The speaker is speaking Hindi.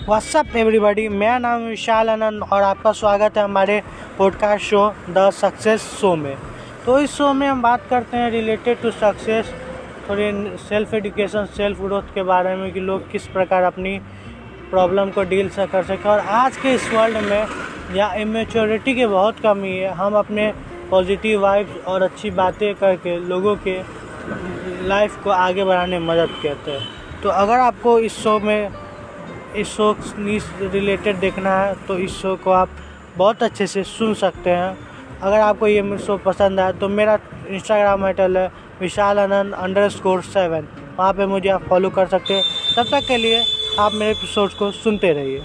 व्हाट्सअप एवरीबॉडी मेरा नाम विशाल आनंद और आपका स्वागत है हमारे podcast show the success show में। तो इस शो में हम बात करते हैं रिलेटेड टू सक्सेस थोड़ी सेल्फ एडुकेशन सेल्फ ग्रोथ के बारे में कि लोग किस प्रकार अपनी प्रॉब्लम को डील से कर सकें। और आज के इस वर्ल्ड में, या इमेच्योरिटी की बहुत कमी है, हम अपने पॉजिटिव वाइब्स और अच्छी बातें करके लोगों के लाइफ को आगे बढ़ाने में मदद करते हैं। तो अगर आपको इस शो में इस शो रिलेटेड देखना है तो इस शो को आप बहुत अच्छे से सुन सकते हैं। अगर आपको ये शो पसंद आए तो मेरा इंस्टाग्राम हैंडल है Vishal Anand underscore seven वहाँ पर मुझे आप फॉलो कर सकते हैं। तब तक के लिए आप मेरे एपिसोड को सुनते रहिए।